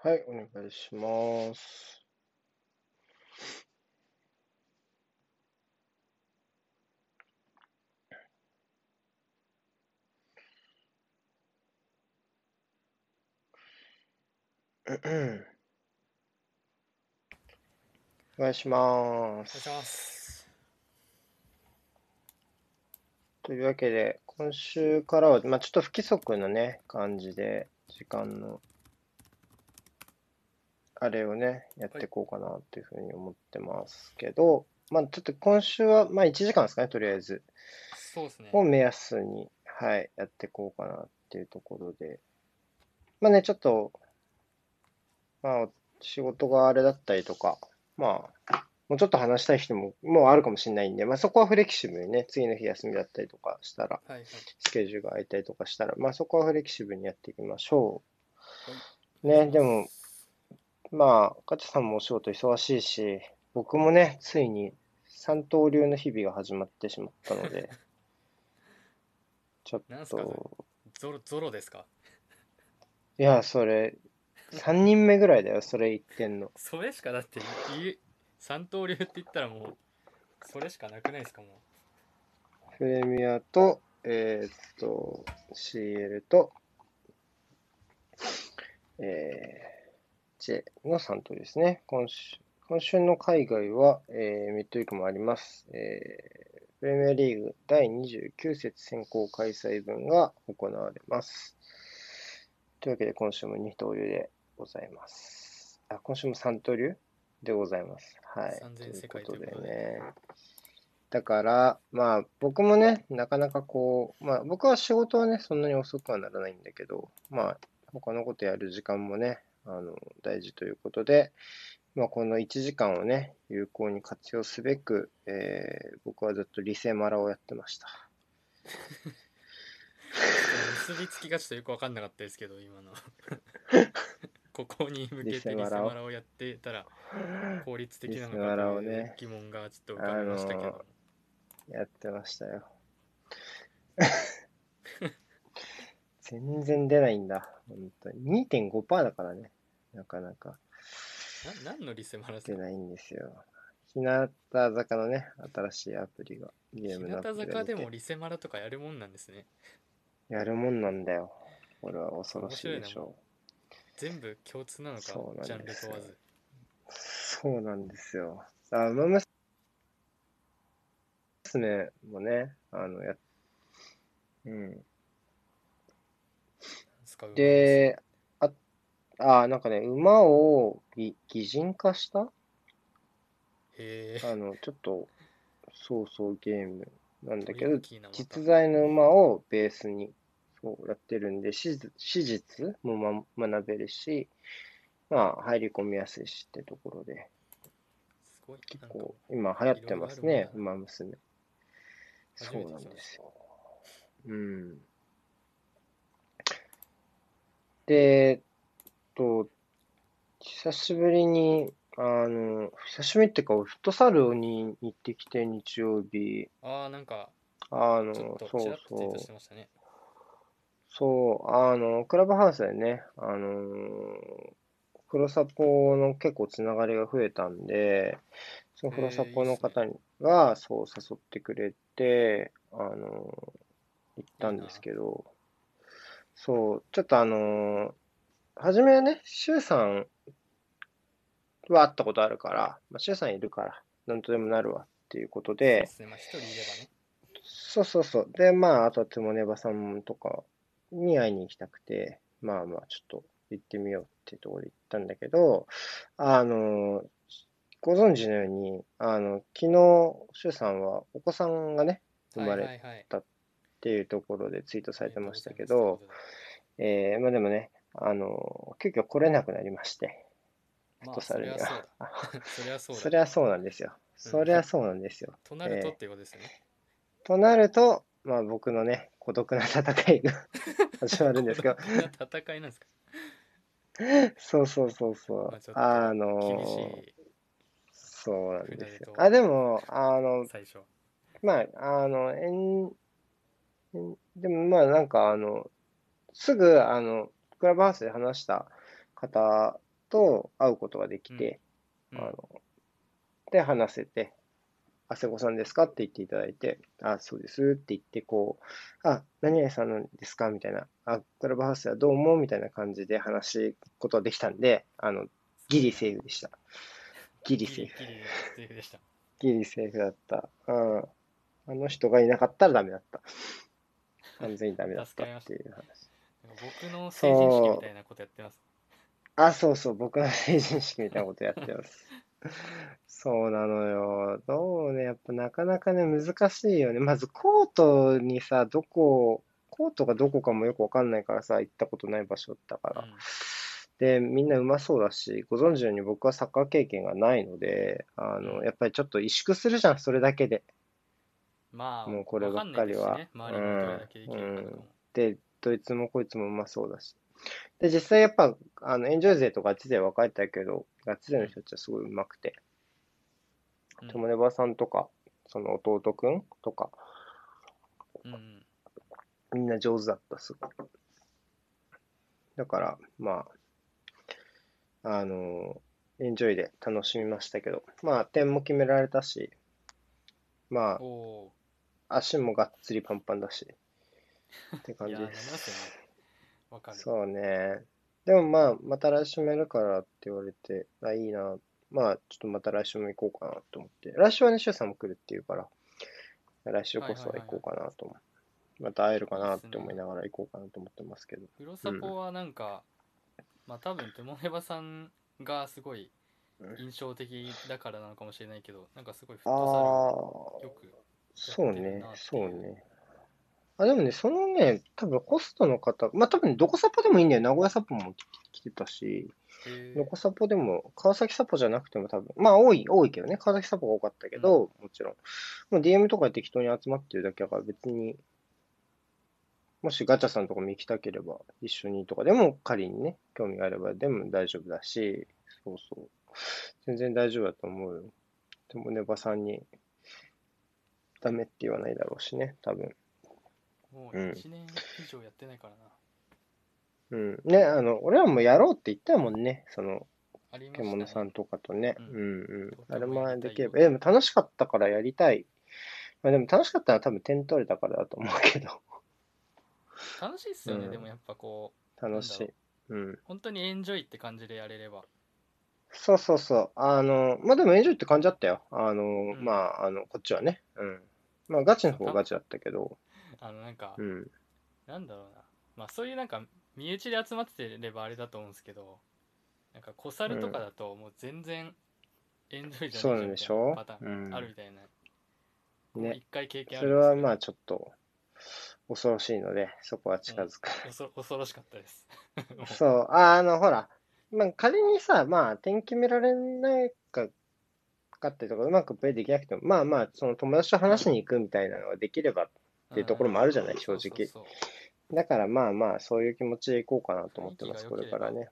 はい、お願いします。お願いします。お願いします。というわけで、今週からは、まあ、ちょっと不規則なね、感じで、時間のあれをね、やっていこうかなっていうふうに思ってますけど、まあちょっと今週は、まあ1時間ですかね、とりあえず。そうですね。を目安に、はい、やっていこうかなっていうところで。まあね、ちょっと、まあ仕事があれだったりとか、まあ、もうちょっと話したい人ももうあるかもしれないんで、まあそこはフレキシブルにね、次の日休みだったりとかしたら、はいはい、スケジュールが空いたりとかしたら、まあそこはフレキシブルにやっていきましょう。はい、ね、でも、まあ、ガチャさんもお仕事忙しいし、僕もね、ついに三刀流の日々が始まってしまったので、ちょっと。ゾロ、ゾロですか？いや、それ、3人目ぐらいだよ、それ言ってんの。それしかだって、三刀流って言ったらもう、それしかなくないですか、もう？プレミアと、えー、っと、CL と、えー、チェの3頭ですね。今週今週の海外は、えー、ミッドウィークもあります。えー、プレミアリーグ第29節選考開催分が行われます。というわけで今週も2刀流でございます。あ、今週も3刀流でございます。はい。ということでね。だから、まあ僕もね、なかなかこう、まあ僕は仕事はね、そんなに遅くはならないんだけど、まあ他のことやる時間もね、あの、大事ということで、まあ、この1時間をね、有効に活用すべく、えー、僕はずっとリセマラをやってました。結びつきがちょっとよく分かんなかったですけど、今の。ここに向けてリセマラをやってたら、効率的なのかという疑問がちょっと浮かびましたけど。やってましたよ。全然出ないんだ。本当に。2.5%だからね。なかなかな何のリセマラ出ないんですよ。日向坂のね、新しいアプリがゲームのアプリ日向坂でもリセマラとかやるもんなんですね。やるもんなんだよ。これは恐ろしいでしょう。全部共通なのか、ジャンル問わず。そうなんですよ。あ、馬娘もね、あの、や、うん。で、ああ、なんかね、馬を擬擬人化した？へあの、ちょっと、そうそうゲーム。なんだけど、実在の馬をベースにそうやってるんで、史史実？も、ま、学べるし、まあ、入り込みやすいしってところで、結構今流行ってますね、馬娘。そうなんですよ。うん。で、と、久しぶりに、あの、久しぶりっていうか、フットサルに行ってきて、日曜日。ああ、なんか、あの、そうそう。そう、あの、クラブハウスでね、あの、黒サポの結構つながりが増えたんで、その黒サポの方が、そう誘ってくれて、あの、行ったんですけど、そう、ちょっとあの、はじめはね、シュウさんは会ったことあるから、まあ、シュウさんいるから、なんとでもなるわっていうことで、そうですね、まあ一人いればね。そうそうそう。で、まあ、あとはつもねばさんとかに会いに行きたくて、まあまあ、ちょっと行ってみようっていうところで行ったんだけど、あの、ご存知のように、あの、昨日、シュウさんはお子さんがね、生まれたっていうところでツイートされてましたけど、えー、まあでもね、あの、急遽来れなくなりまして、フットサルには。そりゃそうだ。そりゃそうなんですよ。そりゃそうなんですよ。となるとっていうことですね。となると、まあ僕のね、孤独な戦いが 始まるんですけど。戦いなんですか？そうそうそうそう。あ、のそうなんですよ。あ、でも、あの、最初。まあ、あの、えん、でもまあなんかあの、すぐ、あの、クラブハウスで話した方と会うことができて、うんあの、で、話せて、あせこさんですか？って言っていただいて、あ、そうですって言って、こう、あ、何々さんなんですか？みたいな、あ、クラブハウスはどうも？みたいな感じで話すことができたんで、あの、ギリセーフでした。ギリセーフ。ギリギリセーフでした。ギリセーフだった。うん。あの人がいなかったらダメだった。完全にダメだったっていう話。僕の成人式みたいなことやってます。あ、そうそう、僕の成人式みたいなことやってます。そうなのよ。どうね、やっぱなかなかね、難しいよね。まずコートにさ、どこ、コートがどこかもよくわかんないからさ、行ったことない場所だから。うんで、みんなうまそうだし、ご存知のように僕はサッカー経験がないので、あの、やっぱりちょっと萎縮するじゃん、それだけで。まあ、もうこればっかりはわかんないでどいつもこいつもうまそうだし。で、実際やっぱ、あの、エンジョイ勢とガチ勢は書いてたけど、ガチ勢の人たちはすごいうまくて、うん。友ネバさんとか、その弟くんとか、うん。うんみんな上手だった、す。ごい。だから、まあ、あの、エンジョイで楽しみましたけど、まあ、点も決められたし、まあ、お足もがっつりパンパンだし、って感じですす。よね。わかる。そうね。でもまあ、また来週もやるからって言われて、あ、いいな。まあ、ちょっとまた来週も行こうかなと思って。来週はね、シュウさんも来るっていうから、来週こそは行こうかなと思う。また会えるかなって思いながら行こうかなと思ってますけど。黒サポはなんか、まあ多分テモネバさんがすごい印象的だからなのかもしれないけど、なんかすごいフッあトサルよくそうねそうね。あ、でもね、そのね、多分ホストの方、まあ多分どこサポでもいいんだよ。名古屋サポも来てたし、どこサポでも、川崎サポじゃなくても多分、まあ多い、多いけどね、川崎サポが多かったけど、もちろん。もう DM とかで適当に集まってるだけだから別に、もしガチャさんとかも行きたければ一緒にとかでも仮にね、興味があればでも大丈夫だし、そうそう。全然大丈夫だと思うよ。でもネバさんにダメって言わないだろうしね、多分。もううん1年以上やってないからな。うん。ね、あの、俺らもやろうって言ったもんね、その、ね。獣さんとかとね。ううんんうん。とあれもできれば。え、でも楽しかったからやりたい。まあでも楽しかったのは多分点取れたからだと思うけど。楽しいっすよね、うんでもやっぱこう、楽しい。うん。本当にエンジョイって感じでやれれば。そうそうそう。あの、まあでもエンジョイって感じだったよ。あの、んまあ、あの、こっちはね。うん。まあガチの方がガチだったけど。あのなんか、うん。なんだろうな。まあそういうなんか、身内で集まってればあれだと思うんですけど、なんか小猿とかだともう全然エンジョイじゃそうなないんでしょ？パターンあるみたいな。こうね一回経験あそるんですけどれはまあちょっと恐ろしいので、そこは近づく。恐恐ろしかったです。そう、ああの、ほら、まあ、仮にさ、まあ、点決められないか、かってとか、うまくプレイできなくても、まあまあ、その友達と話しに行くみたいなのができれば、っていうところもあるじゃないうん正直だからまあまあ、そういう気持ちで行こうかなと思ってます、これからね。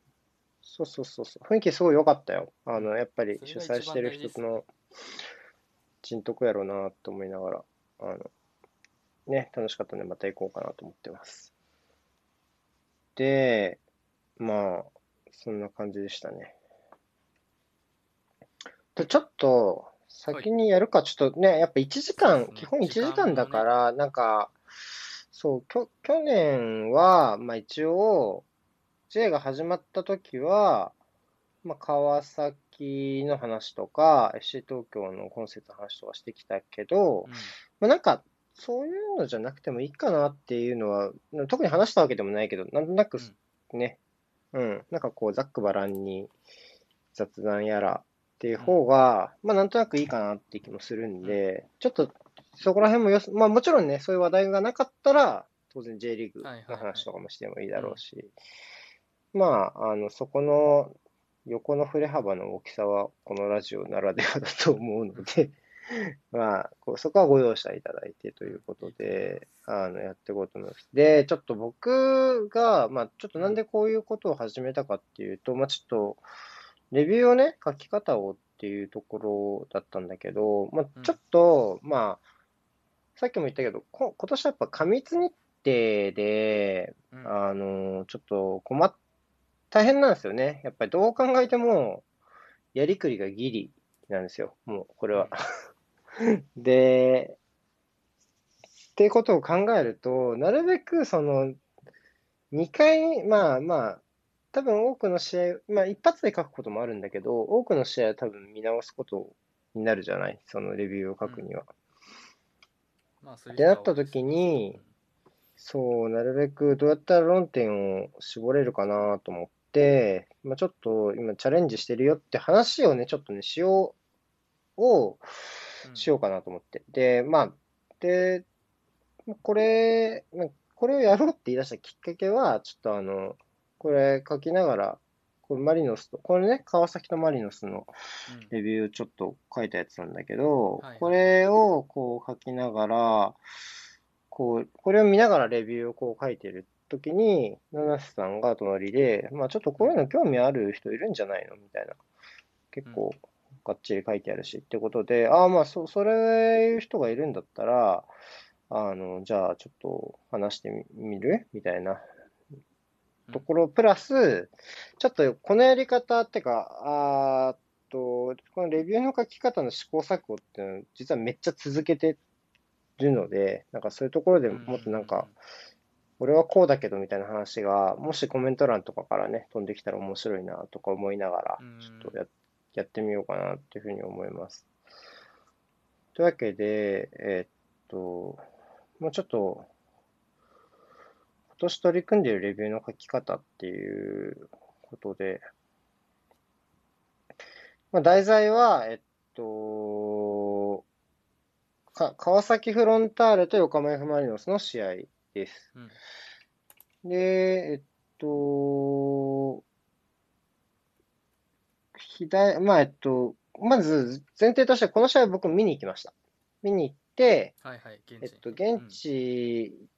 そうそうそうそう。雰囲気すごい良かったよ。あの、やっぱり主催してる人の人徳やろうなと思いながら、あの、ね、楽しかったんでまた行こうかなと思ってます。で、まあ、そんな感じでしたね。で、ちょっと、先にやるか、ちょっとね、やっぱ1時間、基本1時時間だから、なんか、そう、きょ、去年は、まあ一応、J が始まった時は、まあ川崎の話とか、FC 東京のコンセプトの話とかしてきたけど、うん。まあなんか、そういうのじゃなくてもいいかなっていうのは、特に話したわけでもないけど、なんとなくね、うん、なんかこう、ざっくばらんに雑談やらっていう方が、まあなんとなくいいかなって気もするんで、ちょっとそこら辺もよす、まあもちろんね、そういう話題がなかったら、当然 J リーグの話とかもしてもいいだろうし、まあ、あの、そこの横の振れ幅の大きさは、このラジオならではだと思うので、まあ、そこはご容赦いただいてということで、あの、やっていこうと思います。で、ちょっと僕が、まあ、ちょっとなんでこういうことを始めたかっていうと、まあ、ちょっと、レビューをね、書き方をっていうところだったんだけど、まあ、ちょっと、まあ、さっきも言ったけど、こ今年はやっぱ過密日程で、うんあの、ちょっと困っ大変なんですよね。やっぱりどう考えても、やりくりがギリなんですよ。もう、これは。で、っていうことを考えると、なるべくその、2回、まあまあ、多分多くの試合、まあ一発で書くこともあるんだけど、多くの試合は多分見直すことになるじゃない？そのレビューを書くには。まあ、そでなった時に、そう、なるべくどうやったら論点を絞れるかなと思って、まあ、ちょっと今チャレンジしてるよって話をね、ちょっとね、しよう、をしようかなと思って。で、まあ、で、これ、これをやろうって言い出したきっかけは、ちょっとあの、これ書きながら、これマリノスと、これね、川崎とマリノスのレビューちょっと書いたやつなんだけど、うんはい、これをこう書きながら、こう、これを見ながらレビューをこう書いてるときに、七瀬さんが隣で、まあちょっとこういうの興味ある人いるんじゃないのみたいな。結構、がっちり書いてあるしってことで、ああ、まあそ、それいう人がいるんだったら、あの、じゃあちょっと話してみる？みたいなところ、プラス、ちょっとこのやり方ってか、あと、このレビューの書き方の試行錯誤っていうのは、実はめっちゃ続けてるので、なんかそういうところでもっとなんか、俺はこうだけどみたいな話が、もしコメント欄とかからね、飛んできたら面白いなとか思いながら、ちょっとややってみようかなっていうふうに思います。というわけで、えー、っと、もうちょっと、今年取り組んでいるレビューの書き方っていうことで、まあ、題材は、えっと、か川崎フロンターレと横浜 F・ マリノスの試合です。うん、で、えっと、左、まあ、えっと、まず前提としてこの試合僕見に行きました。見に行って、はいはい、現地。えっと、現地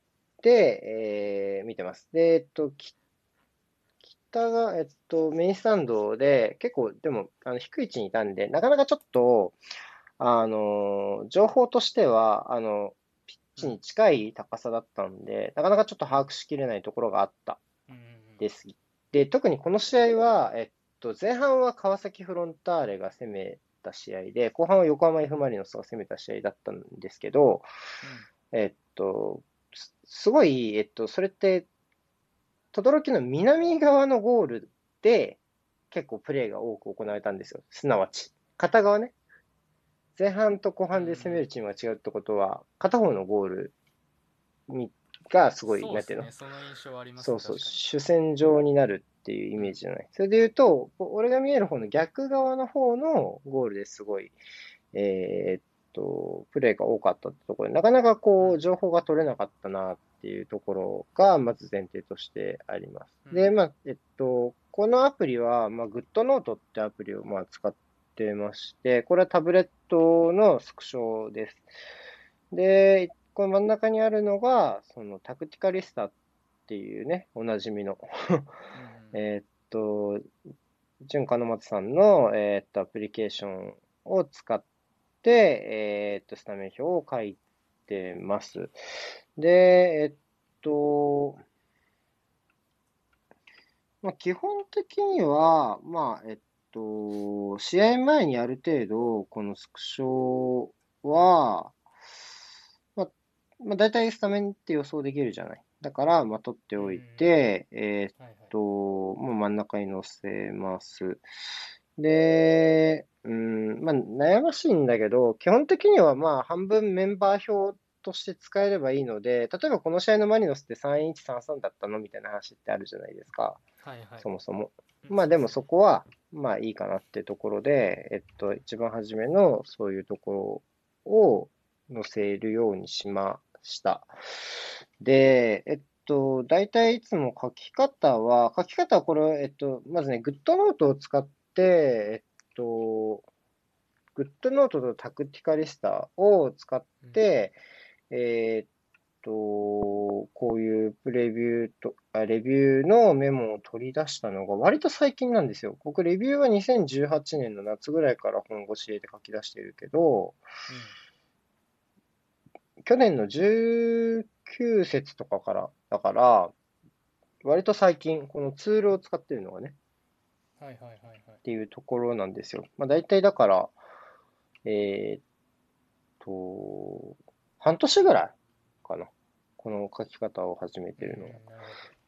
で、えー、見てます。で、えっと、北が、えっと、メインスタンドで、結構、でも、あの、低い位置にいたんで、なかなかちょっと、あの、情報としては、あの、ピッチに近い高さだったんで、なかなかちょっと把握しきれないところがあったです。で、特にこの試合は、えっと、前半は川崎フロンターレが攻めた試合で、後半は横浜 F・ マリノスが攻めた試合だったんですけど、うん、えっと、すごい、えっと、それって、轟の南側のゴールで結構プレーが多く行われたんですよ。すなわち。片側ね。前半と後半で攻めるチームが違うってことは、片方のゴールがすごい、なんていうの？そうそう、主戦場になるっていうイメージじゃない。それで言うと、俺が見える方の逆側の方のゴールですごい、えー、っと、プレーが多かったってところで、なかなかこう、情報が取れなかったなっていうところが、まず前提としてあります。で、まあ、えっと、このアプリは、まあ、グッドノートってアプリをまあ使ってまして、これはタブレットのスクショです。で、この真ん中にあるのが、そのタクティカリスタっていうね、おなじみの えっと、純金松さんの、えー、っとアプリケーションを使って、えー、っと、スタメン表を書いてます。で、えっと、まあ、基本的には、まあ、えっと、試合前にある程度、このスクショは、まあ、大体スタメンって予想できるじゃない。だから、まあ、取っておいて、えー、っと、もう真ん中に乗せます。で、うん、まあ、悩ましいんだけど、基本的にはまあ、半分メンバー表として使えればいいので、例えばこの試合のマリノスって3-1-3-3だったの？みたいな話ってあるじゃないですか。はいはい。そもそも。まあでもそこは、まあいいかなってところで、えっと、一番初めのそういうところを載せるようにしました。で、えっと、大体いつも書き方は、書き方はこれ、えっと、まずね、グッドノートを使って、えっと、グッドノートとタクティカリスタを使って、うん、えー、っと、こういうプレビューと、あレビューのメモを取り出したのが割と最近なんですよ。僕、レビューは2018年の夏ぐらいから本腰入れて書き出してるけど、うん去年の19節とかから、だから、割と最近、このツールを使ってるのがね。っていうところなんですよ。まあ、大体だから、えーっと、半年ぐらいかな。この書き方を始めてるのは。っ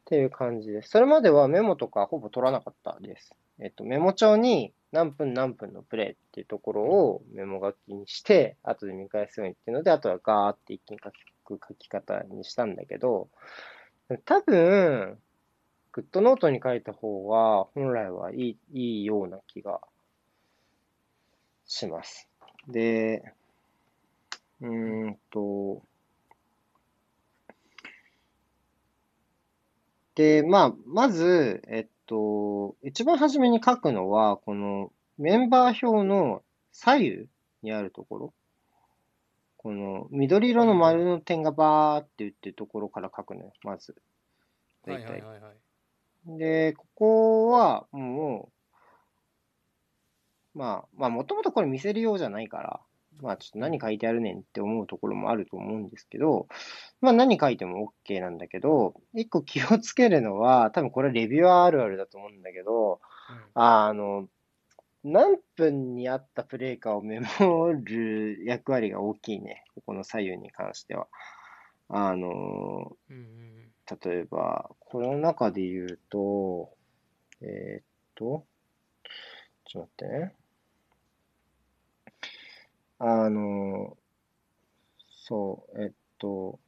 ていう感じです。それまではメモとかほぼ取らなかったです。えっと、メモ帳に何分何分のプレイっていうところをメモ書きにして、後で見返すようにっていうので、あとはガーって一気に書く書き方にしたんだけど、多分、グッドノートに書いた方が本来はいいいいような気がします。で、うーんと、で、まあ、まず、えっと、一番初めに書くのは、このメンバー表の左右にあるところ、この緑色の丸の点がバーって打ってるところから書くのよ、まず。大体はいはい。はいはい。で、ここはもう、まあ、まあ、もともとこれ見せるようじゃないから、まあ、ちょっと何書いてあるねんって思うところもあると思うんですけど、まあ、何書いても OK なんだけど、一個気をつけるのは、多分これレビュアーあるあるだと思うんだけど、ああの、何分にあったプレイかをメモる役割が大きいね。ここの左右に関しては。あの、うん。うんうん例えば、この中で言うと、えーっと、ちょっと待ってね。あの、そう、えっと、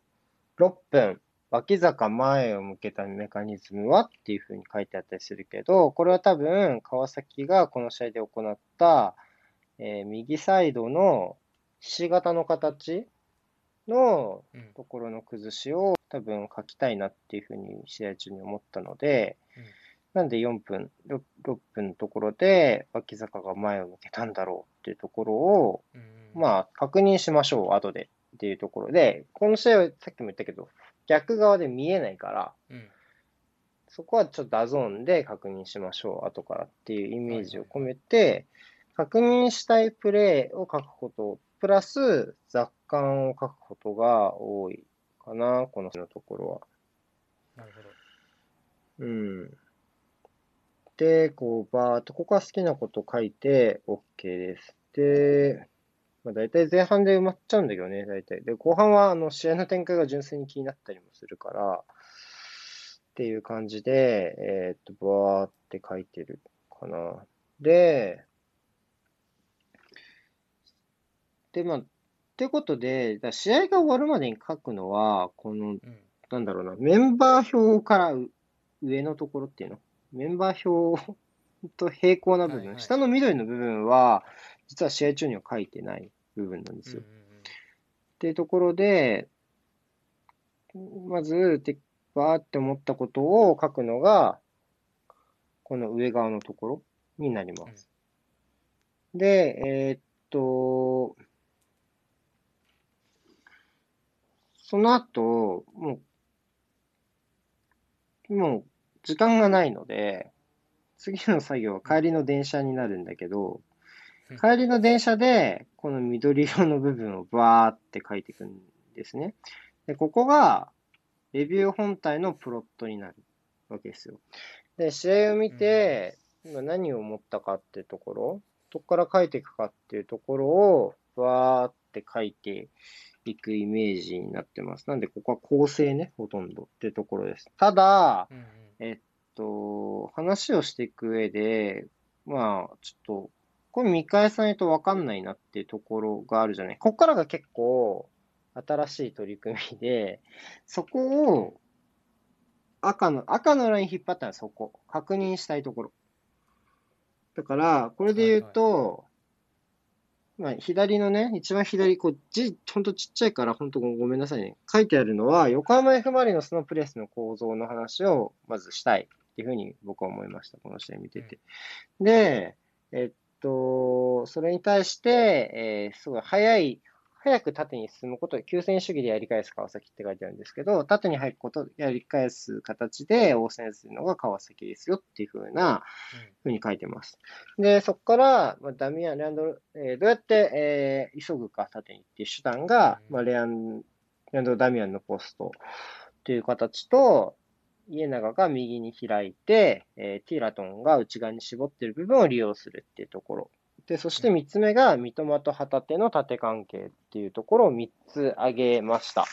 6分、脇坂前を向けたメカニズムはっていうふうに書いてあったりするけど、これは多分、川崎がこの試合で行った、えー右サイドのひし形の形のうん。ところの崩しを多分書きたいなっていうふうに試合中に思ったので、うんなんで4分、6, 6分のところで脇坂が前を向けたんだろうっていうところを、うんうん。まあ確認しましょう、後でっていうところで、この試合はさっきも言ったけど、逆側で見えないから、うん。そこはちょっとダゾーンで確認しましょう、後からっていうイメージを込めて、確認したいプレーを書くこと、プラス雑感を書くことが多いかな、このところは。なるほど。うん。で、こう、バーっと、ここは好きなこと書いて OK です。で、まあ、大体前半で埋まっちゃうんだけどね、大体。で、後半は、あの、試合の展開が純粋に気になったりもするから、っていう感じで、えーっと、バーって書いてるかな。で、で、まあ、ってことで、だ試合が終わるまでに書くのは、この、うん。なんだろうな、メンバー表からう上のところっていうの？メンバー表と平行な部分、はいはい下の緑の部分は、実は試合中には書いてない部分なんですよ。うんうんっていうところで、まず、でバーって思ったことを書くのが、この上側のところになります。で、えーっと、その後、もう、もう時間がないので、次の作業は帰りの電車になるんだけどうん、帰りの電車で、この緑色の部分をバーって書いていくんですね。で、ここが、レビュー本体のプロットになるわけですよ。で、試合を見て、今何を思ったかっていうところ、どこから書いていくかっていうところを、バーって書いていくイメージになってます。なんで、ここは構成ね、ほとんどっていうところです。ただ、うんうん。えっと、話をしていく上で、まあ、ちょっと、これ見返さないとわかんないなっていうところがあるじゃない。ここからが結構新しい取り組みで、そこを赤の、赤のライン引っ張ったらそこ。確認したいところ。だから、これで言うと、まあ、左のね、一番左、こう、字、ほんとちっちゃいから、ほんとごごめんなさいね。書いてあるのは、横浜 F・ マリノスのプレスの構造の話を、まずしたいっていうふうに僕は思いました。この試合見てて。で、えっと、それに対して、えーすごい早い、早く縦に進むことで、急戦主義でやり返す川崎って書いてあるんですけど、縦に入ること、やり返す形で応戦するのが川崎ですよっていうふうな、ふうに書いてます。で、そこから、まあ、ダミアン、レアンドロ、えーどうやって、えー急ぐか縦にっていう手段が、うんまあ、レアン、レアンドロ・ダミアンのポストっていう形と、家長が右に開いて、えー、ティーラトンが内側に絞っている部分を利用するっていうところ。で、そして3つ目が三笘と旗手の縦関係っていうところを3つ挙げました。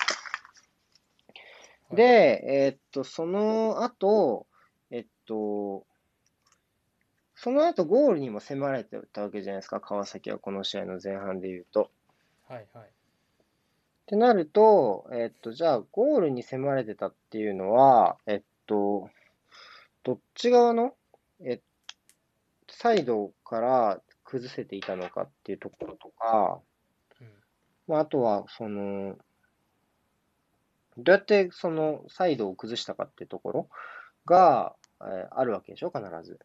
で、えー、っと、その後、えっと、その後ゴールにも迫られてたわけじゃないですか、川崎はこの試合の前半で言うと。はいはい。ってなると、えっと、じゃあ、ゴールに迫られてたっていうのは、えっと、どっち側の、えサイドから崩せていたのかっていうところとか、うん、まあ、あとは、その、どうやってそのサイドを崩したかっていうところが、えー、あるわけでしょ、必ず。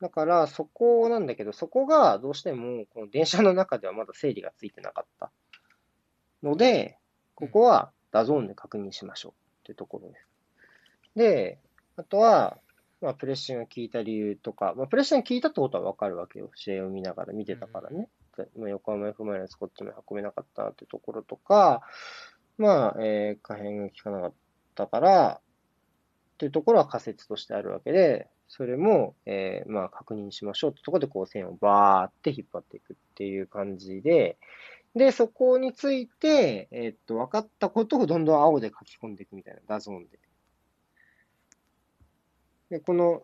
だから、そこなんだけど、そこがどうしても、この電車の中ではまだ整理がついてなかったので、ここはダゾーンで確認しましょうっていうところです。で、あとは、まあ、プレッシングが効いた理由とか、まあ、プレッシングが効いたってことはわかるわけよ。試合を見ながら見てたからね。うん、横浜 F マイナスこっちも運べなかったってところとか、まあ、えー、可変が効かなかったから、っていうところは仮説としてあるわけで、それも、えー、まあ、確認しましょうってところで、こう、線をバーって引っ張っていくっていう感じで、で、そこについて、えー、っと、分かったことをどんどん青で書き込んでいくみたいな、ダゾーンで。で、この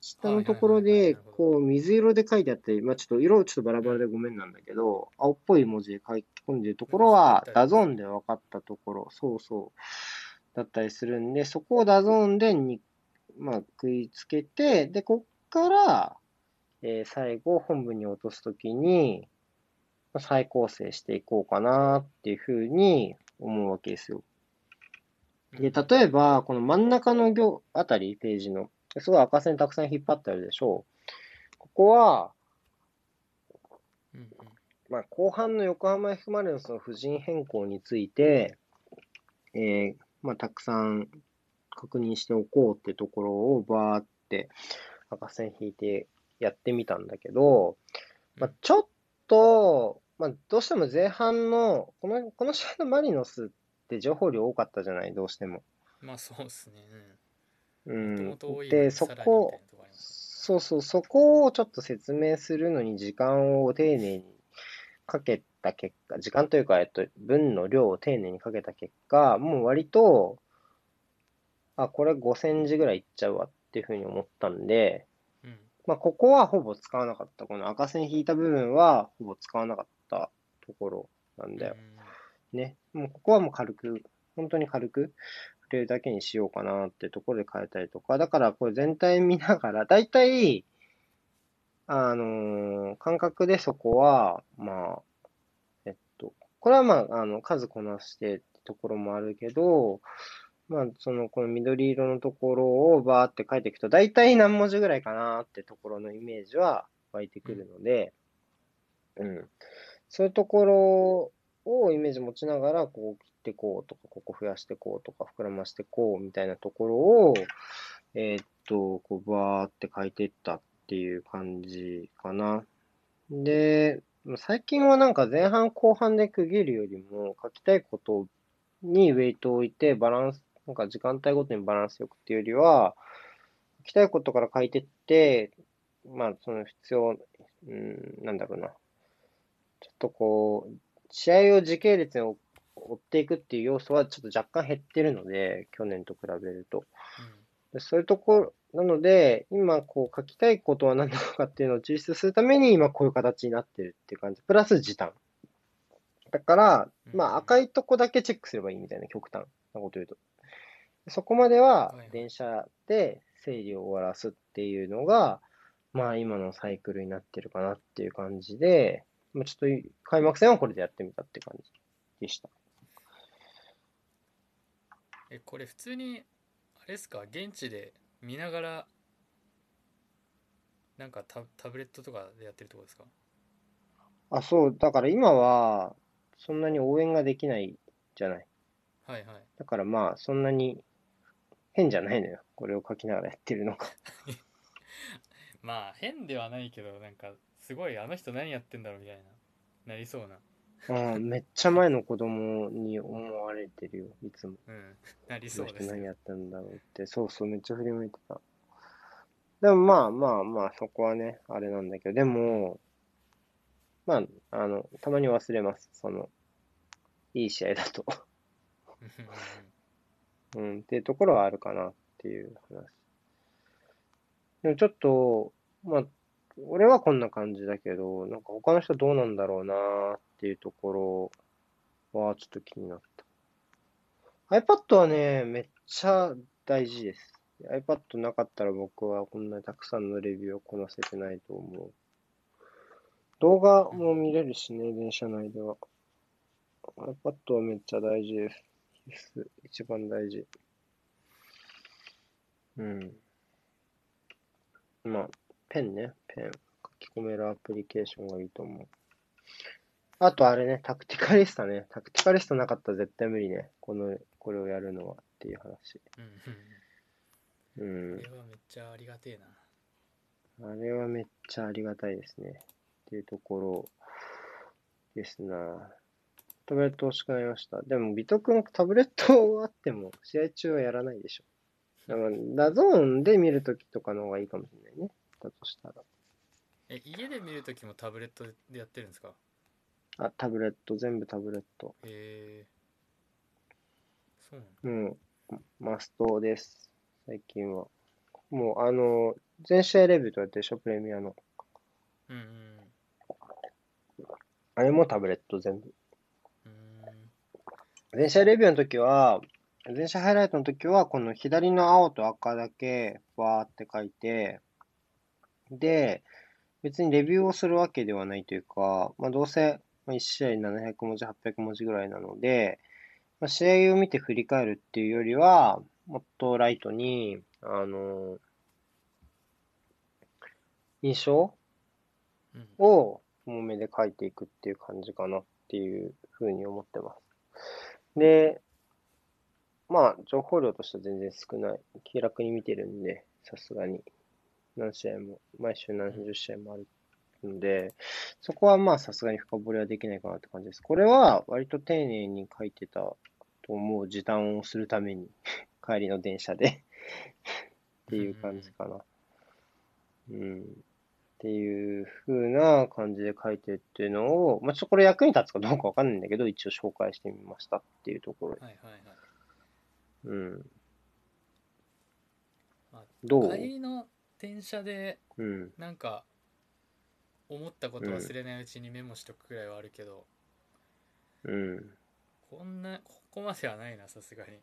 下のところで、こう、水色で書いてあって、まあちょっと色ちょっとバラバラでごめんなんだけど、青っぽい文字で書き込んでるところは、ダゾーンで分かったところ、そうそう、だったりするんで、そこをダゾーンでに、まあ食いつけて、で、こっから、えー、最後本文に落とすときに、再構成していこうかなっていうふうに思うわけですよ。で、例えば、この真ん中の行あたり、ページの、すごい赤線たくさん引っ張ってあるでしょう。ここは、まあ、後半の横浜 F・ マリノスの布陣変更について、えー、まあ、たくさん確認しておこうってところをバーって赤線引いてやってみたんだけど、まあ、ちょっと、まあ、どうしても前半の、この、この試合のマリノスって情報量多かったじゃない、どうしても。まあそうっすね。うん。で、そこ、そうそう、そこをちょっと説明するのに時間を丁寧にかけた結果、時間というか、えっと、分の量を丁寧にかけた結果、もう割と、あ、これ5センチぐらいいっちゃうわっていうふうに思ったんで、うん、まあ、ここはほぼ使わなかった。この赤線引いた部分はほぼ使わなかったところなんだよ。うん、ね。もうここはもう軽く、本当に軽く触れるだけにしようかなってところで変えたりとか、だからこれ全体見ながら、だいたい、あのー、感覚でそこは、まあ、えっと、これはまあ、あの、数こなしてってところもあるけど、まあ、その、この緑色のところをバーって書いていくと、だいたい何文字ぐらいかなってところのイメージは湧いてくるので、うん。そういうところをイメージ持ちながら、こう切ってこうとか、ここ増やしてこうとか、膨らましてこうみたいなところを、えー、っと、こうバーって書いていったっていう感じかな。で、最近はなんか前半後半で区切るよりも書きたいことにウェイトを置いてバランス、なんか時間帯ごとにバランスよくっていうよりは、書きたいことから書いてって、まあその必要、うん、なんだろうな。ちょっとこう、試合を時系列に追っていくっていう要素はちょっと若干減ってるので、去年と比べると。うん、そういうところ、なので、今こう書きたいことは何なのかっていうのを抽出するために今こういう形になってるっていう感じ。プラス時短。だから、まあ赤いとこだけチェックすればいいみたいな極端なこと言うと。そこまでは電車で整理を終わらすっていうのが、まあ今のサイクルになってるかなっていう感じで、まあ、ちょっと開幕戦はこれでやってみたって感じでした。え、これ普通に、あれですか、現地で見ながら、なんかタタブレットとかでやってるとこですか？あ、そう、だから今は、そんなに応援ができないじゃない。はいはい。だからまあ、そんなに変じゃないのよ。これを書きながらやってるのが。まあ、変ではないけど、なんか、すごいあの人何やってんだろうみたいななりそうなあめっちゃ前の子供に思われてるよ、いつも。うん。なりそうです人何やったんだろうって。そうそう、めっちゃ振り向いてた。でもまあまあまあ、そこはね、あれなんだけど、でも、まあ、あの、たまに忘れます。その、いい試合だと。うん、っていうところはあるかなっていう話。でもちょっと、まあ、俺はこんな感じだけど、なんか他の人どうなんだろうなっていうところはちょっと気になった。iPad はね、めっちゃ大事です。iPad なかったら僕はこんなにたくさんのレビューをこなせてないと思う。動画も見れるしね、電車内では。iPad はめっちゃ大事です。必須、一番大事。うん。まあ、ペンね、ペン。書き込めるアプリケーションがいいと思う。あとあれね、タクティカリスタね。タクティカリスタなかったら絶対無理ね。この、これをやるのはっていう話。うんうんうんこ。れはめっちゃありがてえな。あれはめっちゃありがたいですね。っていうところですな。タブレット欲しくなりました。でも、ビト君タブレットあっても試合中はやらないでしょ。だから、ダゾーンで見るときとかの方がいいかもしれないね。だとしたら。え、家で見るときもタブレットでやってるんですか？あ、タブレット、全部タブレット。へえそうなんだ。うん。マストです。最近は。もう、あの、全試合レビューとやってるでしょ、プレミアの。うんうんあれもタブレット全部。全試合レビューの時は、全試合ハイライトの時は、この左の青と赤だけ、わーって書いて、で、別にレビューをするわけではないというか、まあ、どうせ、まあ、1試合700文字、800文字ぐらいなので、まあ、試合を見て振り返るっていうよりは、もっとライトに、あの、印象を重めで書いていくっていう感じかなっていうふうに思ってます。で、まあ、情報量としては全然少ない。気楽に見てるんで、さすがに。何試合も、毎週何十試合もあるので、そこはまあさすがに深掘りはできないかなって感じです。これは割と丁寧に書いてたと思う時短をするために、帰りの電車で っていう感じかな。うん。っていう風な感じで書いてっていうのを、まあ、ちょっとこれ役に立つかどうかわかんないんだけど、一応紹介してみましたっていうところ。はいはいはい。うん。まあ、どう？帰りの電車でうん。なんか思ったこと忘れないうちにメモしとくくらいはあるけど、うん。こんなここまではないなさすがに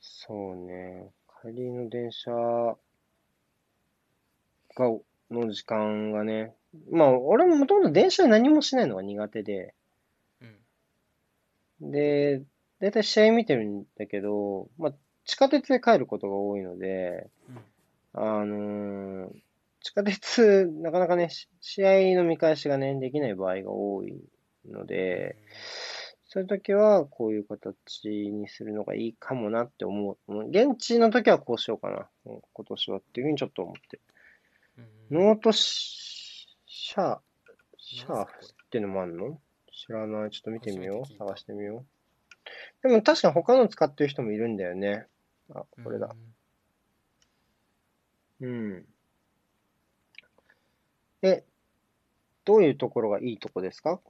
そうね。帰りの電車が、の時間がね。まあ、俺ももともと電車で何もしないのが苦手で、うんで、だいたい試合見てるんだけど、まあ、地下鉄で帰ることが多いので、うんあのー地下鉄、なかなかね、し試合の見返しがね、できない場合が多いので、そういう時はこういう形にするのがいいかもなって思う。現地の時はこうしようかな。うん今年はっていうふうにちょっと思って。うんノートシシャシャーフってのもあるの？知らない。ちょっと見てみよう。探してみよう。でも確かに他の使ってる人もいるんだよね。あ、これだ。うん。え、どういうところがいいとこですか？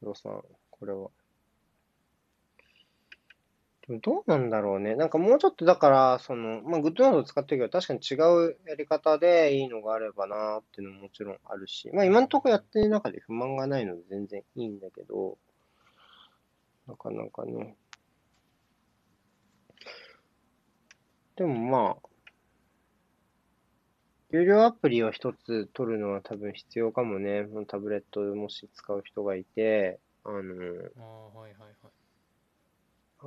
黒さん、これは。でもどうなんだろうね。なんかもうちょっとだから、その、まあ、グッドノート使ってるけど、確かに違うやり方でいいのがあればなっていうのももちろんあるし、まあ今のところやってる中で不満がないので全然いいんだけど、なかなかね。でもまあ、有料アプリを一つ取るのは多分必要かもね。タブレットもし使う人がいて、あの、ああはいはいはい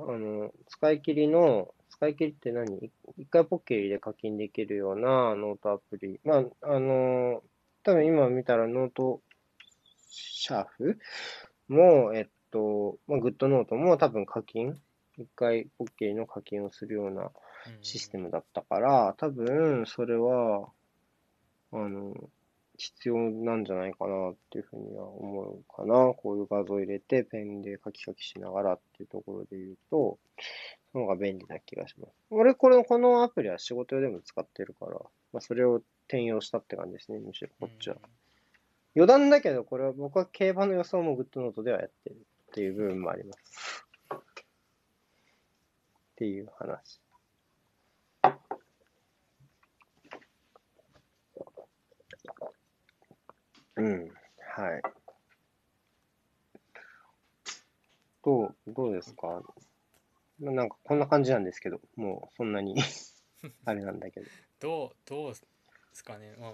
あの、使い切りの、使い切りって何？一回ポッキリで課金できるようなノートアプリ。まあ、あの、多分今見たらノートシェルフ？も、えっと、まあ、グッドノートも多分課金一回ポッキリの課金をするようなシステムだったから、多分それは、あの、必要なんじゃないかなっていうふうには思うかな。こういう画像を入れて、ペンで書き書きしながらっていうところで言うと、その方が便利な気がします。俺、これ、このアプリは仕事用でも使ってるから、まあ、それを転用したって感じですね、むしろこっちは。余談だけど、これは僕は競馬の予想もグッドノートではやってるっていう部分もあります。っていう話。うん、はい。どう、どうですか？なんかこんな感じなんですけど、もうそんなに あれなんだけど。どう、どうですかね？まあ、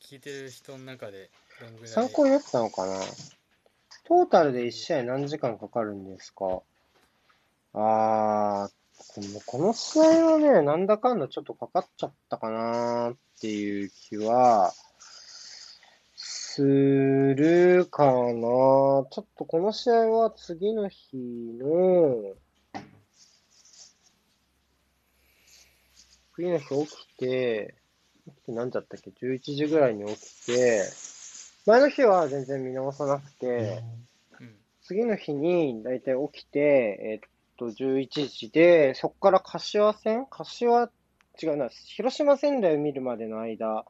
聞いてる人の中でどんぐらい。参考になってたのかな？トータルで1試合何時間かかるんですか？あー、このこの試合はね、なんだかんだちょっとかかっちゃったかなっていう気は、するかな。ちょっとこの試合は次の日の、次の日起きて、起きて何だったっけ ?11 時ぐらいに起きて、前の日は全然見直さなくて、次の日に大体起きて、えっと、11時で、そこから柏線？柏、違うな、広島仙台を見るまでの間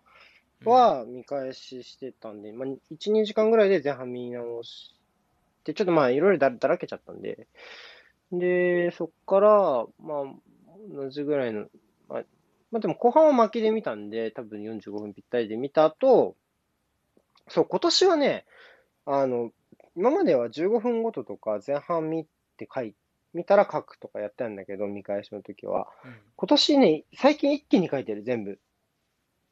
は見返ししてたんで、まあ、1、2時間ぐらいで前半見直して、ちょっとまあ、いろいろだだらけちゃったんで、で、そっから、まあ、同じぐらいの、まあ、まあ、でも後半は巻きで見たんで、多分45分ぴったりで見た後、そう、今年はね、あの、今までは15分ごととか前半見て書い見たら書くとかやったんだけど、見返しの時は。うん、今年ね、最近一気に書いてる、全部。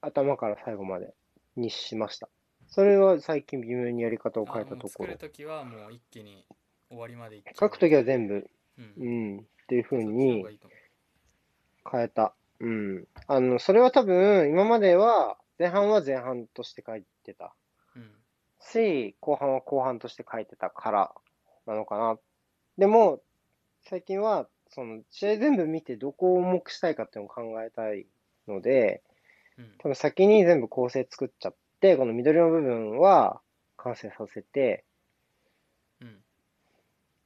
頭から最後までにしました。それは最近微妙にやり方を変えたところ。作るときはもう一気に終わりまで書くときは全部、うん、うん、っていうふうに変えた。うん。あの、それは多分、今までは、前半は前半として書いてた。うん。し、後半は後半として書いてたからなのかな。でも、最近は、その、試合全部見てどこを重くしたいかっていうのを考えたいので、多分先に全部構成作っちゃって、この緑の部分は完成させて、うん。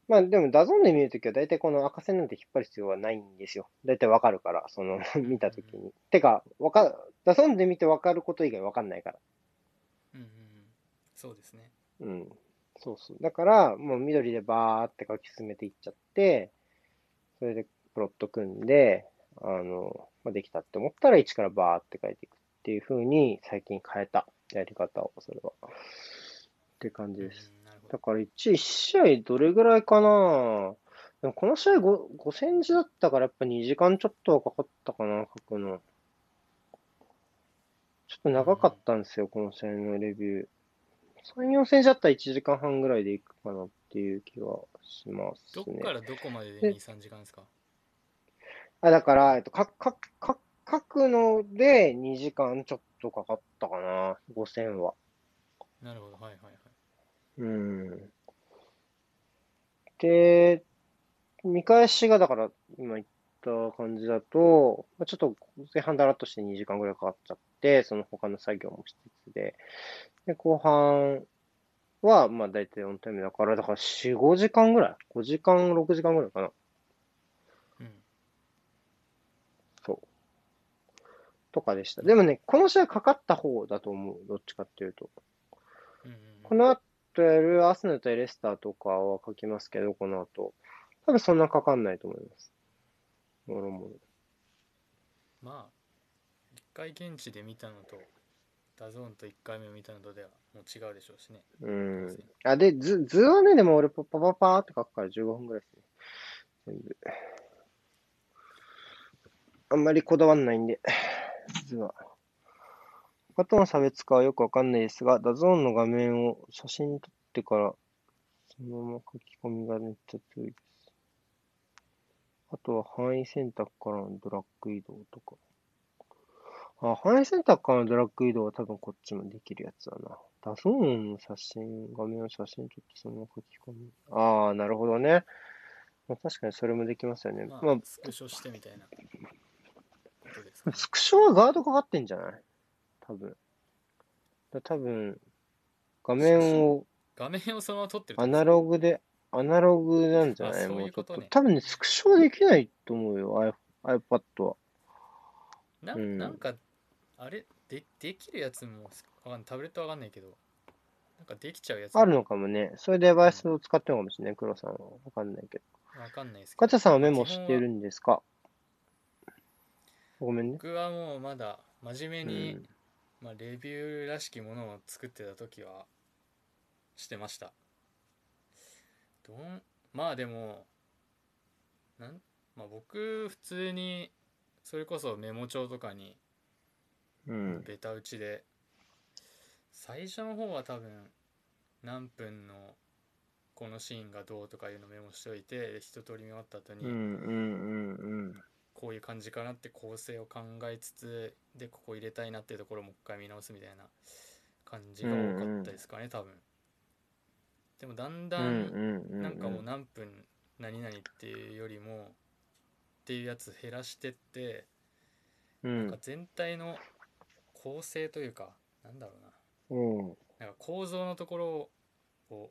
まあでも、ダゾンで見るときは大体この赤線なんて引っ張る必要はないんですよ。大体わかるから、その見たときに。うん、てか、わか、ダゾンで見てわかること以外わかんないから。うんうんうん。そうですね。うん。そうそう。だから、もう緑でバーって書き進めていっちゃって、それでプロット組んで、あの、まあ、できたって思ったら1からバーって書いていくっていう風に最近変えたやり方を、それは。って感じです。だから1、1試合どれぐらいかなでもこの試合 5, 5センチだったからやっぱ2時間ちょっとはかかったかな、書くの。ちょっと長かったんですよ、この試合のレビュー。3、4センチだったら1時間半ぐらいでいくかなっていう気はしますね。どっからどこまでで2、3時間ですか？あ、だから、えっと、か、か、か、書くので2時間ちょっとかかったかな、5000は。なるほど、はいはいはい。うん。で、見返しがだから今言った感じだと、まあ、ちょっと前半だらっとして2時間ぐらいかかっちゃって、その他の作業もしつつで、で、後半は、まあ大体4タイムだから、だから4、5時間ぐらい ?5 時間、6時間ぐらいかな。とかでした。でもね、この試合かかった方だと思う。どっちかっていうと。うんうん、この後やるアスネとエレスターとかは書きますけど、この後。多分そんなかかんないと思います。もろもろ。まあ、一回現地で見たのと、ダゾーンと1回目見たのとではもう違うでしょうしね。うん。あ、で、図、図はね、でも俺パパパパーって書くから15分ぐらいですね。全部。あんまりこだわんないんで。図は。他との差別化はよくわかんないですが、ダゾーンの画面を写真に撮ってから、そのまま書き込みがめっちゃ強いです。あとは範囲選択からのドラッグ移動とか。あ、範囲選択からのドラッグ移動は多分こっちもできるやつだな。ダゾーンの写真、画面の写真撮ってそのまま書き込み。ああ、なるほどね。まあ、確かにそれもできますよね。まあ、まあ、スクショしてみたいな。スクショはガードかかってんじゃない？多分。だ多分、画面を画面をそのまま撮ってるアナログで、アナログなんじゃない？もうちょっと。多分ね、スクショできないと思うよ、iPad は。なうんなんか、あれ？で、できるやつもわかんない、タブレットわかんないけど、なんかできちゃうやつあるのかもね。そういうデバイスを使ってるのかもしれない、黒さんは。わかんないけど。わかんないです。ガチャさんはメモしてるんんですか？ごめんね。僕はもうまだ真面目に、うんまあ、レビューらしきものを作ってた時はしてましたどんまあでもなん、まあ、僕普通にそれこそメモ帳とかにうん。ベタ打ちで最初の方は多分何分のこのシーンがどうとかいうのメモしておいてで一通り見終わった後に、うんうんうんこういう感じかなって構成を考えつつでここ入れたいなっていうところをもう一回見直すみたいな感じが多かったですかね、多分でもだんうん。だうんんうん。なんかもう何分何々っていうよりもっていうやつ減らしてってうんなんか。全体の構成というかなんだろううん。ななんか構造のところを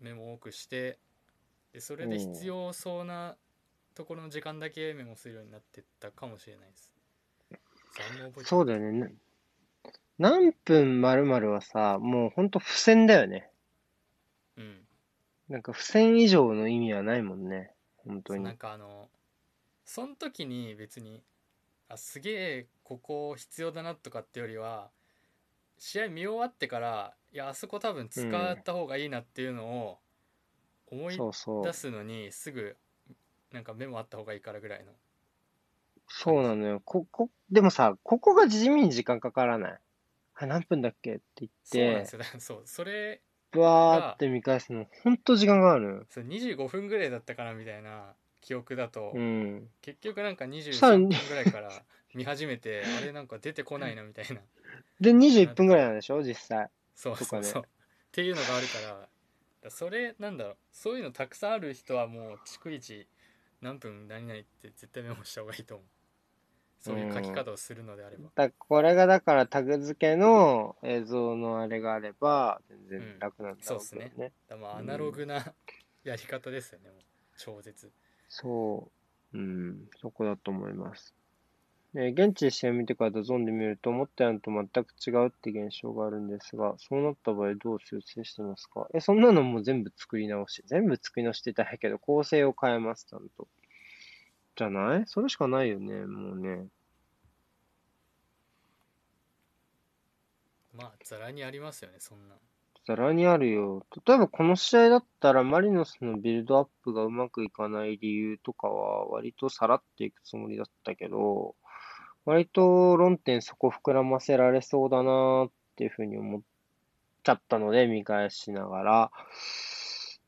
メモ多くしてでそれで必要そうなところの時間だけメモするようになってったかもしれないです。そうだよね。何分まるまるはさ、もうほんと付箋だよね。うん。なんか付箋以上の意味はないもんね。本当になん。かあのその時に別にあすげえここ必要だなとかってよりは試合見終わってからいやあそこ多分使った方がいいなっていうのを思い出。すのにすぐなんかメモあった方がいいからぐらいのそうなのよ。こ、こ、でもさ、ここが地味に時間かからない？あ、何分だっけって言ってそうなんです、よだからそうそれブワーって見返すの、ほんと時間かかる。そう25分ぐらいだったかなみたいな記憶だと、うん。結局なんかさら23に分ぐらいから見始めて あれなんか出てこないなみたいなで、21分ぐらいなんでしょ？実際。そうそうそう、っていうのがあるからだからそれなんだろうそういうのたくさんある人はもう逐一何分何々って絶対メモした方がいいと思うそういう書き方をするのであれば、だこれがだからタグ付けの映像のあれがあれば、全然楽なんだろうけどね。うんだからまあアナログなやり方ですよね超絶そう。うん、そこだと思います。えー現地で試合見てからダゾーンで見ると思ったのと全く違うって現象があるんですが、そうなった場合どう修正してますか？え、そんなのもう全部作り直し。全部作り直してたんやけど、構成を変えます、ちゃんと。じゃない？それしかないよね、もうね。まあざらにありますよねそんなざらにあるよ。例えばこの試合だったらマリノスのビルドアップがうまくいかない理由とかは割とさらっていくつもりだったけど、割と論点そこ膨らませられそうだなっていうふうに思っちゃったので見返しながら、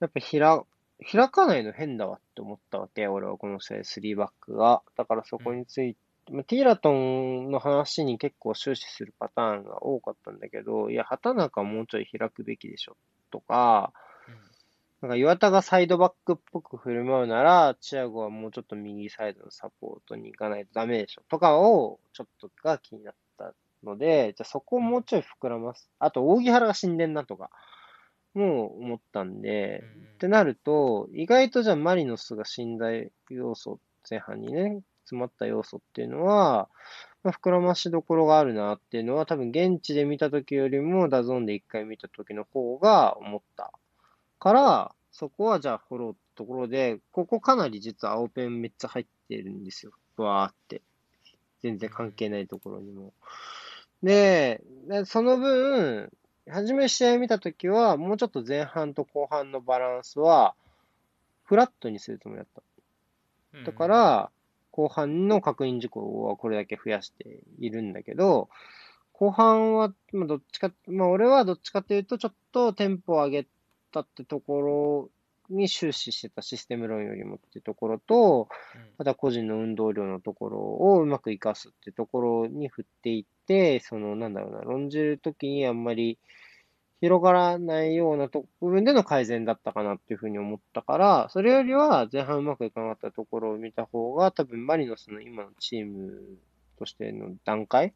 やっぱひら、開かないの変だわって思ったわけ。俺はこの試合3バックが。だからそこについて、まあティーラトンの話に結構終始するパターンが多かったんだけど、いや、畑中もうちょい開くべきでしょとか、なんか岩田がサイドバックっぽく振る舞うなら、チアゴはもうちょっと右サイドのサポートに行かないとダメでしょとかをちょっとが気になったので、じゃあそこをもうちょい膨らます。あと、扇原が死んでんなとか、もう思ったんで、うんってなると、意外とじゃあマリノスが死んだ要素、前半にね、詰まった要素っていうのは、まあ、膨らましどころがあるなっていうのは、多分現地で見た時よりも、ダゾーンで一回見た時の方が思った。から、そこはじゃあフォローってところで、ここかなり実は青ペンめっちゃ入ってるんですよ。わーって。全然関係ないところにも。で、でその分、初め試合見たときは、もうちょっと前半と後半のバランスは、フラットにするつもりだった。うんだか、ら、後半の確認事項はこれだけ増やしているんだけど、後半は、まあ、どっちか、まあ、俺はどっちかというと、ちょっとテンポを上げたってところに終始してたシステム論よりもってところと、うんあとは個人の運動量のところをうまく活かすってところに振っていって、その、なんだろうな、論じるときにあんまり広がらないようなと部分での改善だったかなっていうふうに思ったから、それよりは前半うまくいかなかったところを見た方が、多分マリノスの今のチームとしての段階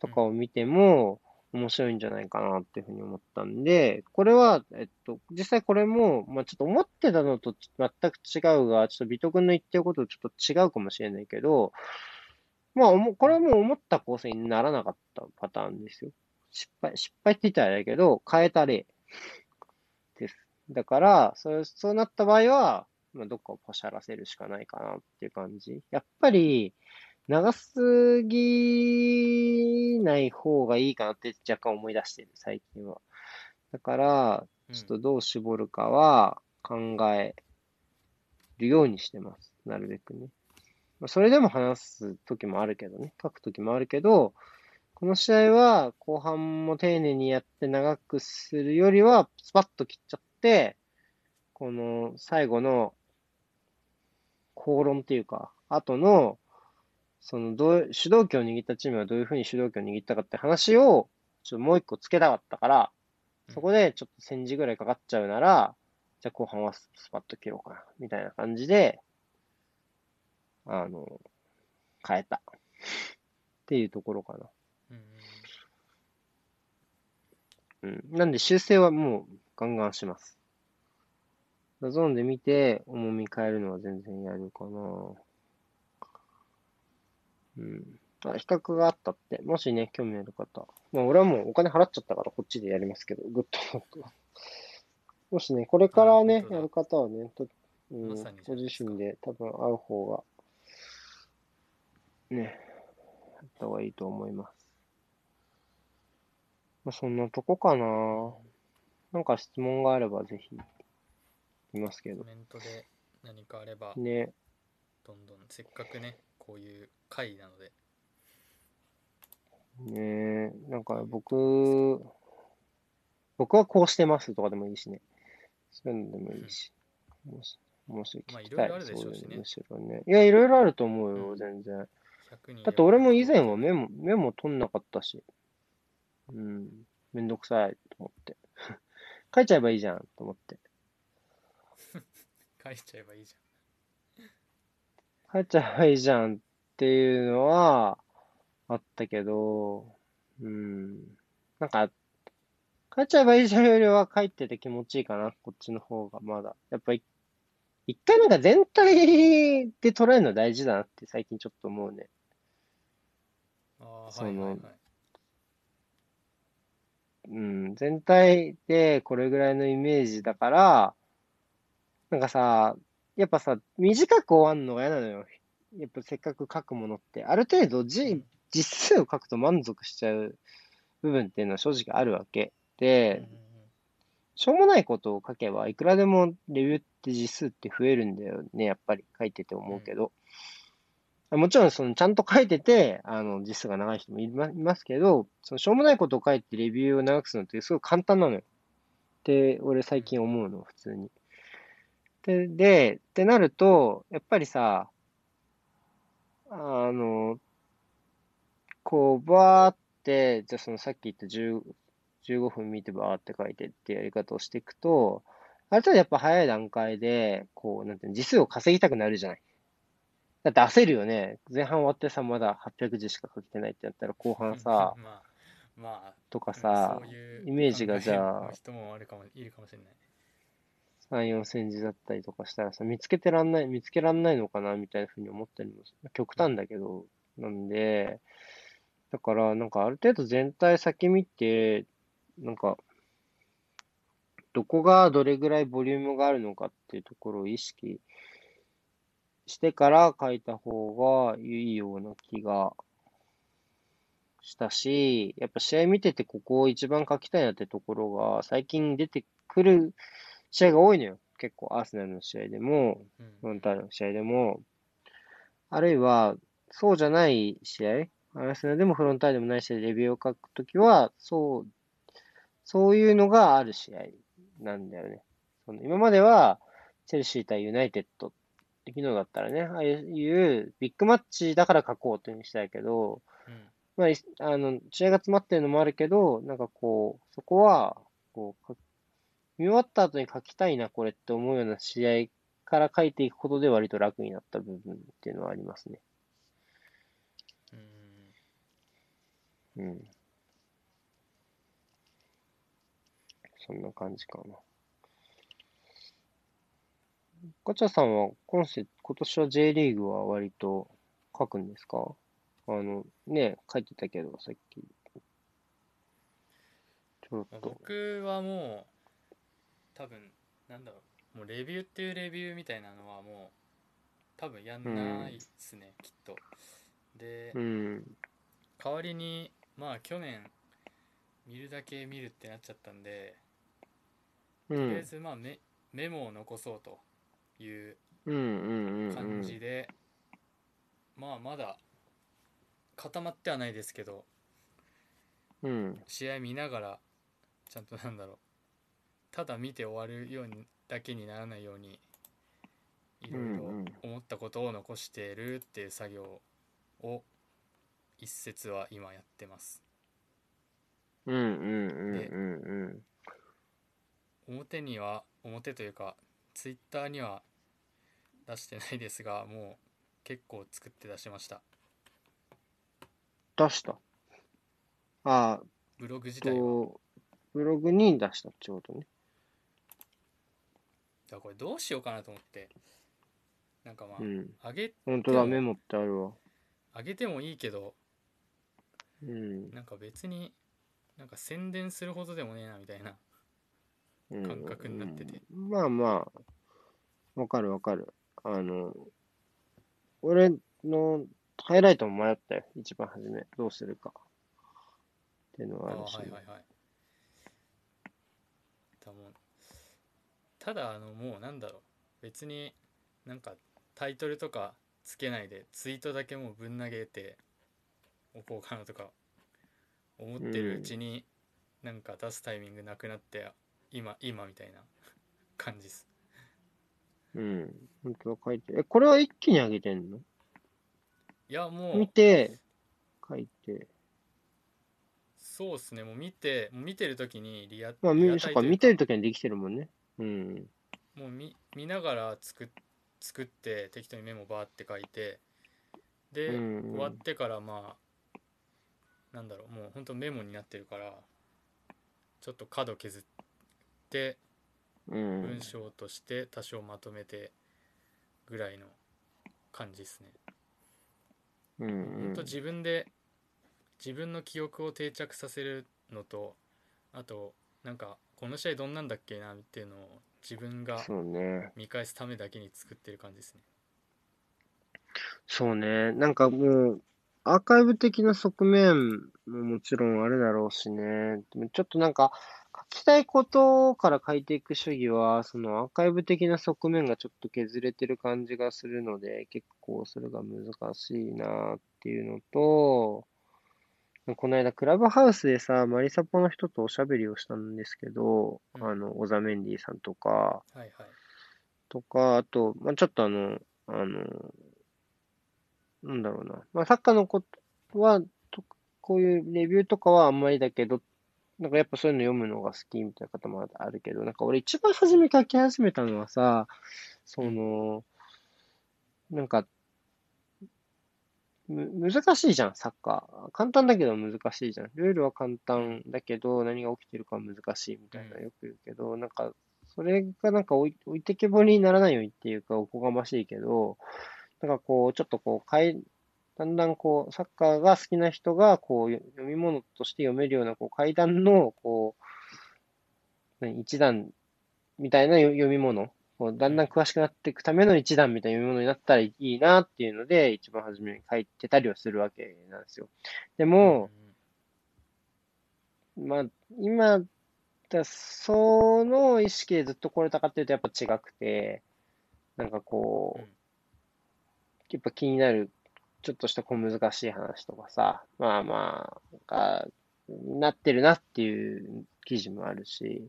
とかを見ても、面白いんじゃないかなっていうふうに思ったんで、これは、えっと、実際これも、まあちょっと思ってたのと全く違うが、ちょっとビト君の言ってることとちょっと違うかもしれないけど、まあ、これはもう思った構成にならなかったパターンですよ。失敗、失敗って言ったらあれだけど、変えた例です。だから、そうそうなった場合は、まあ、どっかをポシャらせるしかないかなっていう感じ。やっぱり、長すぎない方がいいかなって若干思い出してる、最近は。だから、ちょっとどう絞るかは考えるようにしてます。なるべくね。それでも話す時もあるけどね。書く時もあるけど、この試合は後半も丁寧にやって長くするよりは、スパッと切っちゃって、この最後の口論っていうか、後のそのどう、主導権を握ったチームはどういうふうに主導権を握ったかって話を、ちょっともう一個つけたかったから、そこでちょっと1000字ぐらいかかっちゃうなら、じゃあ後半はスパッと切ろうかな、みたいな感じで、あの、変えた。っていうところかな。うん。なんで修正はもうガンガンします。ゾーンで見て重み変えるのは全然やるかな。うん。あ、比較があったって、もしね、興味ある方。まあ、俺はもうお金払っちゃったからこっちでやりますけど、グッドノート。もしね、これからね、やる方はね、とうん、ご自身で多分会う方が、ね、やった方がいいと思います。まあ、そんなとこかな。なんか質問があればぜひ、いますけど。コメントで何かあれば、ね。どんどん、せっかくね、こういう回なので。ねえ、なんか僕、僕はこうしてますとかでもいいしね。そういうのでもいいし。もし、もし聞きたい。まあ、いろいろあるでしょうしね。むしろね。いや、いろいろあると思うよ、全然。だって俺も以前はメモ、メモ取んなかったし。うん。めんどくさいと思って。書いちゃえばいいじゃんと思って。書いちゃえばいいじゃん。帰っちゃえばいいじゃんっていうのはあったけど、うん。なんか、帰っちゃえばいいじゃんよりは帰ってて気持ちいいかな、こっちの方がまだ。やっぱり、一回なんか全体で捉えるの大事だなって最近ちょっと思うね。ああ、はいはいはい。うん、全体でこれぐらいのイメージだから、なんかさ、やっぱさ、短く終わんのが嫌なのよ。やっぱせっかく書くものって。ある程度じ、実数を書くと満足しちゃう部分っていうのは正直あるわけ。で、しょうもないことを書けば、いくらでもレビューって実数って増えるんだよね、やっぱり書いてて思うけど。もちろん、その、ちゃんと書いてて、あの、実数が長い人もいますけど、その、しょうもないことを書いてレビューを長くするのってすごい簡単なのよ。って、俺最近思うの、普通に。で、で、ってなると、やっぱりさ、あの、こう、バーって、じゃそのさっき言った10 15分見てバーって書いてってやり方をしていくと、ある程度やっぱ早い段階で、こう、なんていうの、字数を稼ぎたくなるじゃない。だって焦るよね。前半終わってさ、まだ800字しか書けてないってやったら、後半さ、まあ、まあ、とかさ、イメージがじゃあ、人もあるかも、いるかもしれない。3、4センチだったりとかしたらさ、見つけてらんない、見つけらんないのかなみたいなふうに思ったりも、極端だけど、なんで、だから、なんかある程度全体先見て、なんか、どこがどれぐらいボリュームがあるのかっていうところを意識してから書いた方がいいような気がしたし、やっぱ試合見ててここを一番書きたいなってところが最近出てくる試合が多いのよ。結構、アーセナルの試合でも、フロンターレの試合でも、あるいは、そうじゃない試合、アーセナルでもフロンターレでもない試合でレビューを書くときは、そう、そういうのがある試合なんだよね。その今までは、チェルシー対ユナイテッド昨日だったらね、ああいうビッグマッチだから書こうというにしたいけど、うん、まあ、あの、試合が詰まってるのもあるけど、なんかこう、そこは、こう、見終わった後に書きたいな、これって思うような試合から書いていくことで割と楽になった部分っていうのはありますね。うん。うん。そんな感じかな。ガチャさんは今世、今年は J リーグは割と書くんですか？あの、ね、書いてたけど、さっき。ちょっと。僕はもう、多分、なんだろう、もうレビューっていうレビューみたいなのはもう、多分やんないっすね、きっと。で、うん。代わりに、まあ去年、見るだけ見るってなっちゃったんで、うん。とりあえずまあメメモを残そうという。感じで、まあまだ固まってはないですけどうん。試合見ながらちゃんとなんだろうただ見て終わるようにだけにならないようにいろいろ思ったことを残してるっていう作業を一節は今やってますうんうんうんうん表には表というかツイッターには出してないですがもう結構作って出しました出した？あブログ自あ、体はと、ブログに出したってことね。だからこれどうしようかなと思ってなんかまあ、うん。あげ本当だ、メモってあるわ。あげてもいいけどうん。なんか別になんか宣伝するほどでもねえなみたいなうん感覚になっててうんまあまあ、わかるわかる。あの、俺のハイライトも迷ったよ、一番初め。どうするか。っていうのはあるし。はいはいはいだもうただあのもうなんだろう別になんかタイトルとかつけないでツイートだけもうぶん投げておこうかなとか思ってるうちになんか出すタイミングなくなって今今みたいな感じですうん。本当だ、書いて。え、これは一気に上げてんの？いやも見うて、書いて。そうっすねもう見て見てる時にリアまあ、みそっか、見てるときにできてるもんね。うん。もう見見ながら作っ作って適当にメモバーって書いてで、うん終わってからまあなんだろうもうほんとメモになってるからちょっと角削ってうん文。章として多少まとめてぐらいの感じですね。うんうんほんと自分で自分の記憶を定着させるのとあとなんかこの試合どんなんだっけなっていうのを自分が。見返すためだけに作ってる感じですね。そうね。なんかもう、アーカイブ的な側面ももちろんあるだろうしね。ちょっとなんか、書きたいことから書いていく主義は、そのアーカイブ的な側面がちょっと削れてる感じがするので、結構それが難しいなっていうのと、この間クラブハウスでさ、マリサポの人とおしゃべりをしたんですけど、うんあの、オザメンディさんとか、はいはい。とか、あと、まあ、ちょっとあの、あの、なんだろうな。まあ、サッカーのことは、とこういうレビューとかはあんまりだけど、なんかやっぱそういうの読むのが好きみたいな方もあるけど、なんか俺一番初め書き始めたのはさ、その、なんか、む、難しいじゃん、サッカー。簡単だけど難しいじゃん。ルールは簡単だけど、何が起きてるかは難しいみたいなうんよく言うけど、なんか、それがなんか置い置いてけぼりにならないようにっていうか、おこがましいけど、なんかこう、ちょっとこう、かい、だんだんこう、サッカーが好きな人が、こう、読み物として読めるような、こう、階段の、こう、何一段みたいな読読み物、こうだんだん詳しくなっていくための一段みたいな読み物になったらいいなっていうので、一番初めに書いてたりはするわけなんですよ。でも、まあ、今、だその意識でずっとこれたかっていうとやっぱ違くて、なんかこう、うんやっぱ気になる、ちょっとした小難しい話とかさ、まあまあ、が、なってるなっていう記事もあるし、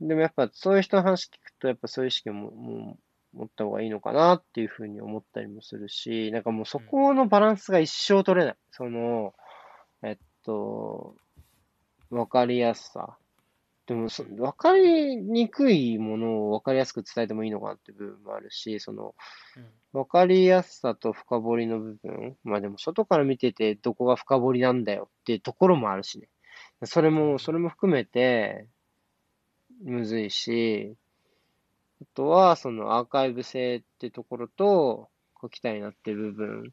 でもやっぱそういう人の話聞くと、やっぱそういう意識ももう持った方がいいのかなっていうふうに思ったりもするし、なんかもうそこのバランスが一生取れない。その、えっと、わかりやすさ。でもそ、わかりにくいものをわかりやすく伝えてもいいのかなっていう部分もあるし、その、うんわかりやすさと深掘りの部分。まあでも外から見ててどこが深掘りなんだよっていうところもあるしね。それも、それも含めて、むずいし、あとは、そのアーカイブ性ってところと、小期待になってる部分っ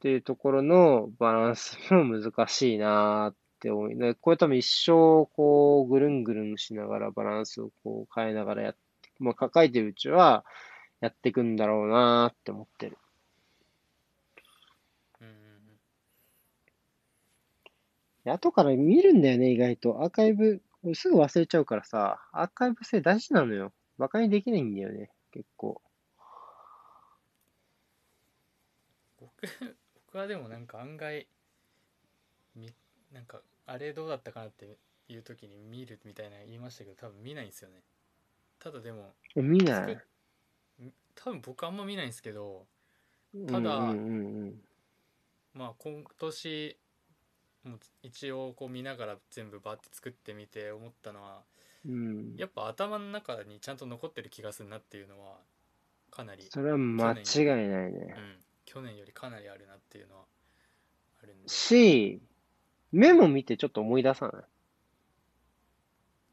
ていうところのバランスも難しいなって思い、これ多分一生こうぐるんぐるんしながらバランスをこう変えながらやって、まあ抱えてるうちはやっていくんだろうなって思ってる。後から見るんだよね、意外と。アーカイブ、すぐ忘れちゃうからさ、アーカイブ性大事なのよ。馬鹿にできないんだよね、結構。僕、僕はでもなんか案外、み、なんか、あれどうだったかなっていう時に見るみたいな言いましたけど、多分見ないんですよね。ただでも、見ない。多分僕あんま見ないんですけど、ただ、うんうんうん、まあ今年もう一応こう見ながら全部バーって作ってみて思ったのは、うん、やっぱ頭の中にちゃんと残ってる気がするなっていうのはかなりそれは間違いないね、うん、去年よりかなりあるなっていうのはあるんで。しメモ見てちょっと思い出さない？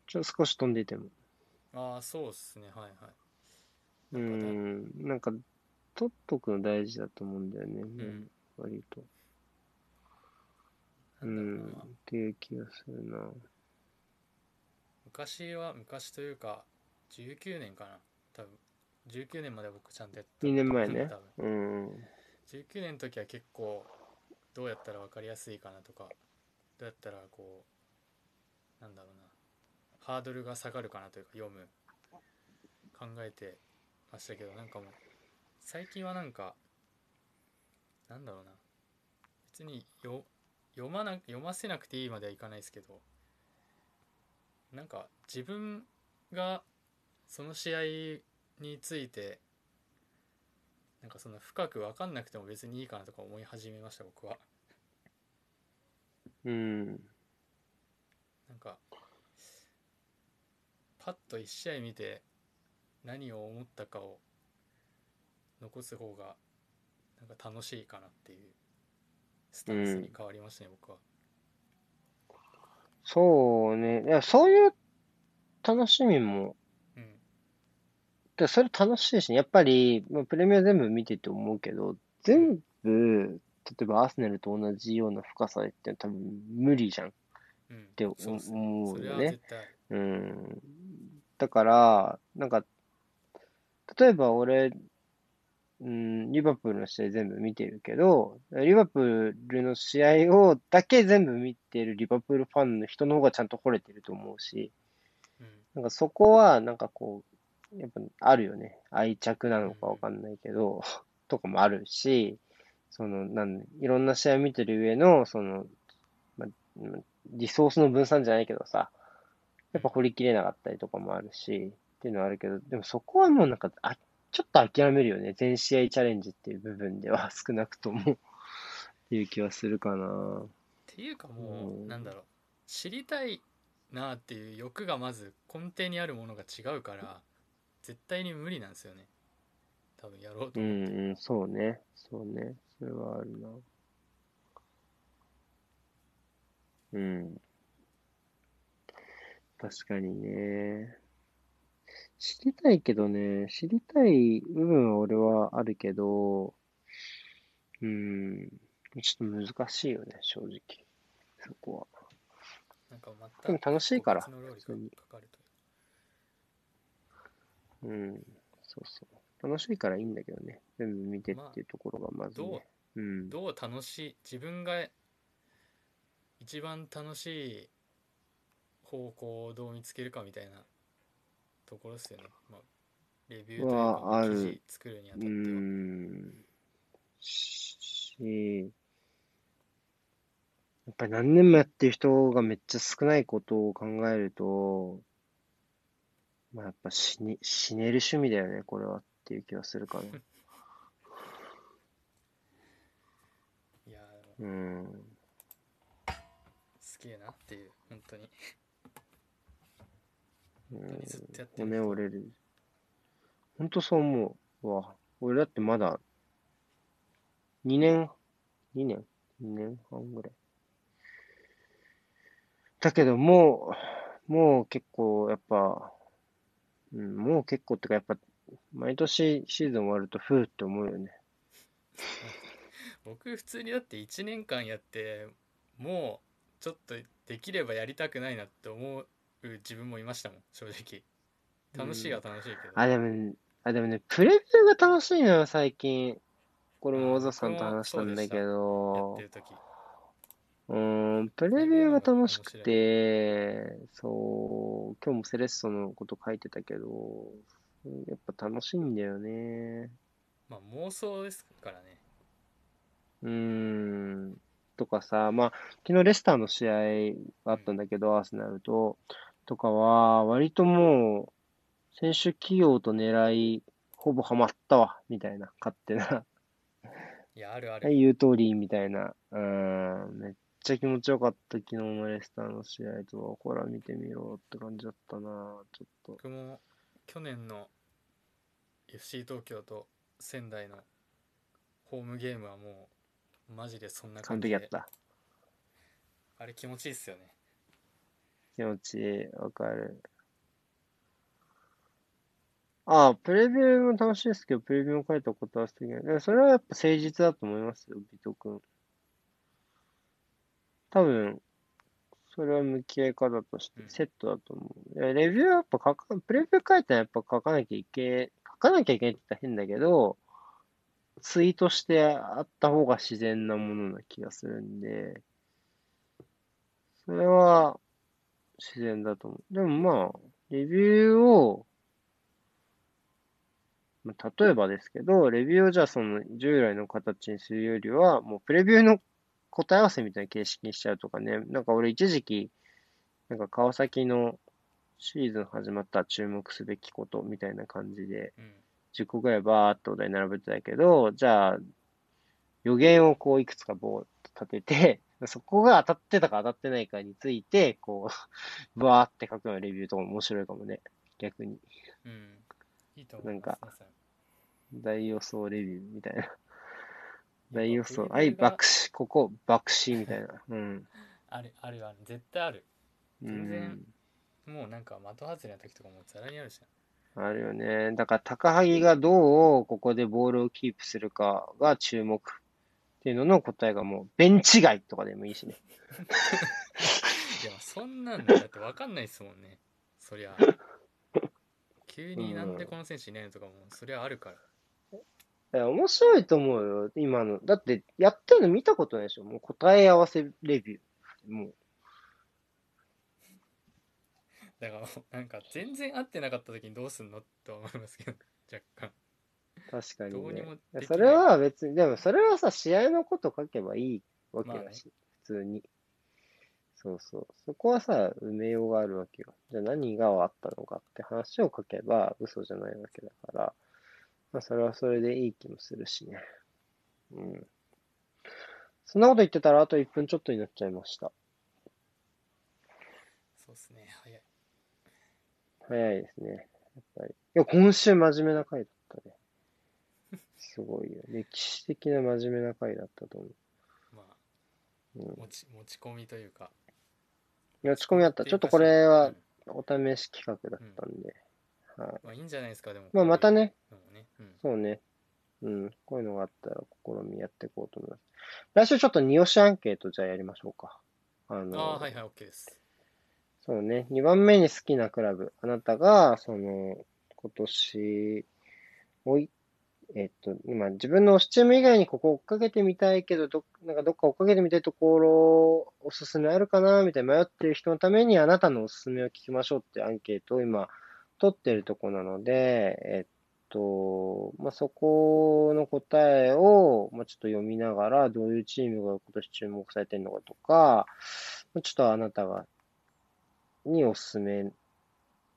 ちょっと少し飛んでても。ああそうっすね。はいはい。うん。なんか取っとくの大事だと思うんだよね、うん、割と。うん、っていう気がするな。昔は、昔というか、19年かな。多分、19年まで僕ちゃんとやった。2年前ね。うん。19年の時は結構、どうやったら分かりやすいかなとか、どうやったらこう、なんだろうな、ハードルが下がるかなというか、読む、考えてましたけど、なんかもう、最近はなんか、なんだろうな、別によ読まな読ませなくていいまではいかないですけどなんか自分がその試合についてなんかその深く分かんなくても別にいいかなとか思い始めました僕は。うんなんかパッと1試合見て何を思ったかを残す方がなんか楽しいかなっていうスタンスに変わりましたね、僕は。そうね。いや、そういう楽しみも、うん。でそれ楽しいしね。やっぱり、まあ、プレミア全部見てて思うけど、全部、例えばアーセナルと同じような深さって多分無理じゃん。って思うよね。うん。だから、なんか、例えば俺うん、リバプールの試合全部見てるけど、リバプールの試合をだけ全部見てるリバプールファンの人の方がちゃんと惚れてると思うし、うん、なんかそこはなんかこう、やっぱあるよね。愛着なのかわかんないけど、うん、とかもあるし、その、なんいろんな試合見てる上の、その、ま、リソースの分散じゃないけどさ、やっぱ掘りきれなかったりとかもあるし、っていうのはあるけど、でもそこはもうなんか、あちょっと諦めるよね。全試合チャレンジっていう部分では 少なくともっていう気はするかな。っていうかもう、うん、なんだろう。知りたいなっていう欲がまず根底にあるものが違うから、絶対に無理なんですよね。多分やろうと思って。うん、うん、そうね。そうね。それはあるな。うん。確かにね。知りたいけどね、知りたい部分は俺はあるけど、うん、ちょっと難しいよね、正直。そこは。なんかでも楽しいから。うん、そうそう。楽しいからいいんだけどね。全部見てっていうところがまず、ね、まあ、どう、うん、どう楽しい、自分が一番楽しい方向をどう見つけるかみたいなところですよね。まあ、レビューというか記事作るにあたっては。うんし、やっぱり何年もやってる人がめっちゃ少ないことを考えると、まあやっぱ死に、死ねる趣味だよね、これはっていう気はするかな。いやうん。すげえなっていう、本当に。骨折れる。ほんとそう思うわ。俺だってまだ、2年、2年 ?2 年半ぐらい。だけどももう結構、やっぱ、うん、もう結構ってか、やっぱ、毎年シーズン終わると、ふーって思うよね。僕、普通にだって1年間やって、もう、ちょっとできればやりたくないなって思う自分もいましたもん、正直。楽しいは楽しいけど。あ、でも、あ、でもね、プレビューが楽しいのよ、最近。これも小沢さんと話したんだけど。うん、プレビューが楽しくて、そう、今日もセレッソのこと書いてたけど、やっぱ楽しいんだよね。まあ妄想ですからね。うーん。とかさ、まあ、昨日レスターの試合があったんだけど、アーセナルと、とかは、割ともう、選手起用と狙い、ほぼハマったわ、みたいな、勝手な。いや、あるある。言う通り、みたいな。うん、めっちゃ気持ちよかった、昨日のレスターの試合とは、ほら見てみろって感じだったな、ちょっと。僕も去年の FC 東京と仙台のホームゲームはもう、マジでそんな感じで。完璧やった。あれ気持ちいいっすよね。気持ちいい、わかる。ああ、プレビューも楽しいですけど、プレビューも書いたことは素敵な。それはやっぱ誠実だと思いますよ、ビト君。多分、それは向き合い方としてセットだと思う。レビューはやっぱ書か、プレビュー書いたらやっぱ書かなきゃいけ、書かなきゃいけないって言ったら変だけど、ツイートしてあった方が自然なものな気がするんで、それは自然だと思う。でもまあ、レビューを、例えばですけど、レビューをじゃあその従来の形にするよりは、もうプレビューの答え合わせみたいな形式にしちゃうとかね。なんか俺一時期、なんか川崎のシーズン始まったら注目すべきことみたいな感じで、10個ぐらいバーっとお題並べてたけど、じゃあ、予言をこういくつか棒立てて、そこが当たってたか当たってないかについて、こう、バーって書くようなレビューとかも面白いかもね。逆に。うん。いいと思います、なんか、大予想レビューみたいな。大予想。はい、爆死、ここ、爆死みたいな。うん。ある、あるある。絶対ある。全然、もうなんか的外れの時とかもざらにあるじゃん。あるよね。だから、高萩がどうここでボールをキープするかが注目っていうのの答えがもう、ベンチ外とかでもいいしね。いや、そんなんだって分かんないっすもんね。そりゃ。急になんでこの選手いないのとかも、そりゃあるから。や、面白いと思うよ、今の。だって、やってるの見たことないでしょ。もう答え合わせレビュー。もう。だから、なんか全然合ってなかった時にどうすんのと思いますけど、若干。確かに、ね。それは別に、でもそれはさ、試合のこと書けばいいわけだし、ね、普通に。そうそう。そこはさ、埋めようがあるわけよ。じゃあ何があったのかって話を書けば嘘じゃないわけだから。まあ、それはそれでいい気もするしね。うん。そんなこと言ってたら、あと1分ちょっとになっちゃいました。そうですね、早い。早いですね。やっぱり。いや、今週真面目な回だったね。すごいよ。歴史的な真面目な回だったと思う。まあ、うん、持ち持ち込みというか。持ち込みあった。ちょっとこれはお試し企画だったんで。はい。まあいいんじゃないですか、でも。まあまたね。ねうん、そうね。うん。こういうのがあったら試みやっていこうと思います。来週ちょっと二押しアンケートじゃあやりましょうか。あのあはいはい、OK です。そうね。2番目に好きなクラブ。あなたが、その、今年、おい、えっと、今、自分の推しチーム以外にここ追っかけてみたいけど、ど、なんかどっか追っかけてみたいところ、おすすめあるかなみたいな迷ってる人のために、あなたのおすすめを聞きましょうってアンケートを今、取ってるとこなので、えっと、まあ、そこの答えを、まあ、ちょっと読みながら、どういうチームが今年注目されてるのかとか、ちょっとあなたが、にお勧め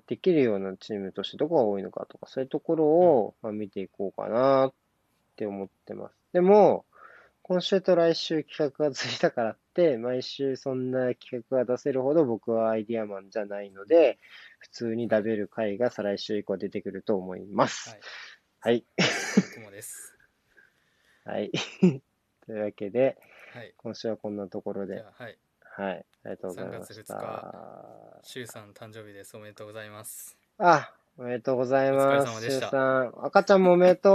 できるようなチームとしてどこが多いのかとか、そういうところを、まあ、見ていこうかなって思ってます。でも、今週と来週企画がついたからって、毎週そんな企画が出せるほど僕はアイディアマンじゃないので、普通に食べる回が再来週以降出てくると思います。はい。はい。です。はい。というわけで、はい、今週はこんなところで。はい。はい。ありがとうございま3月2した。日シュウさん誕生日です。おめでとうございます。あ、おめでとうございます。お疲れ様でした。赤ちゃんもおめでとう。